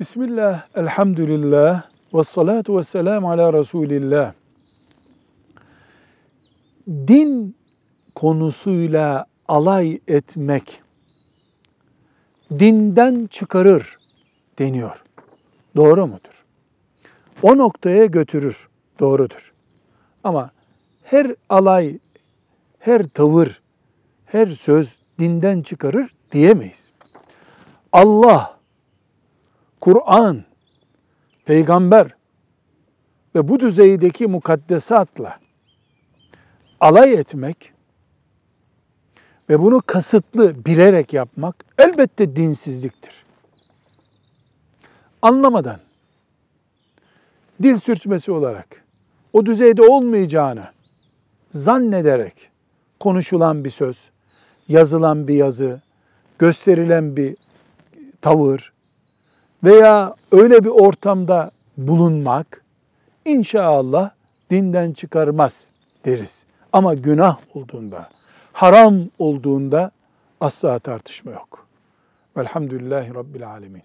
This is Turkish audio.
Bismillah, elhamdülillah, ve salatu ve selamu ala Resulillah. Din konusuyla alay etmek dinden çıkarır deniyor. Doğru mudur? O noktaya götürür. Doğrudur. Ama her alay, her tavır, her söz dinden çıkarır diyemeyiz. Allah, Kur'an, peygamber ve bu düzeydeki mukaddesatla alay etmek ve bunu kasıtlı bilerek yapmak elbette dinsizliktir. Anlamadan, dil sürçmesi olarak o düzeyde olmayacağını zannederek konuşulan bir söz, yazılan bir yazı, gösterilen bir tavır veya öyle bir ortamda bulunmak inşallah dinden çıkarmaz deriz. Ama günah olduğunda, haram olduğunda asla tartışma yok. Velhamdülillahi Rabbil Alemin.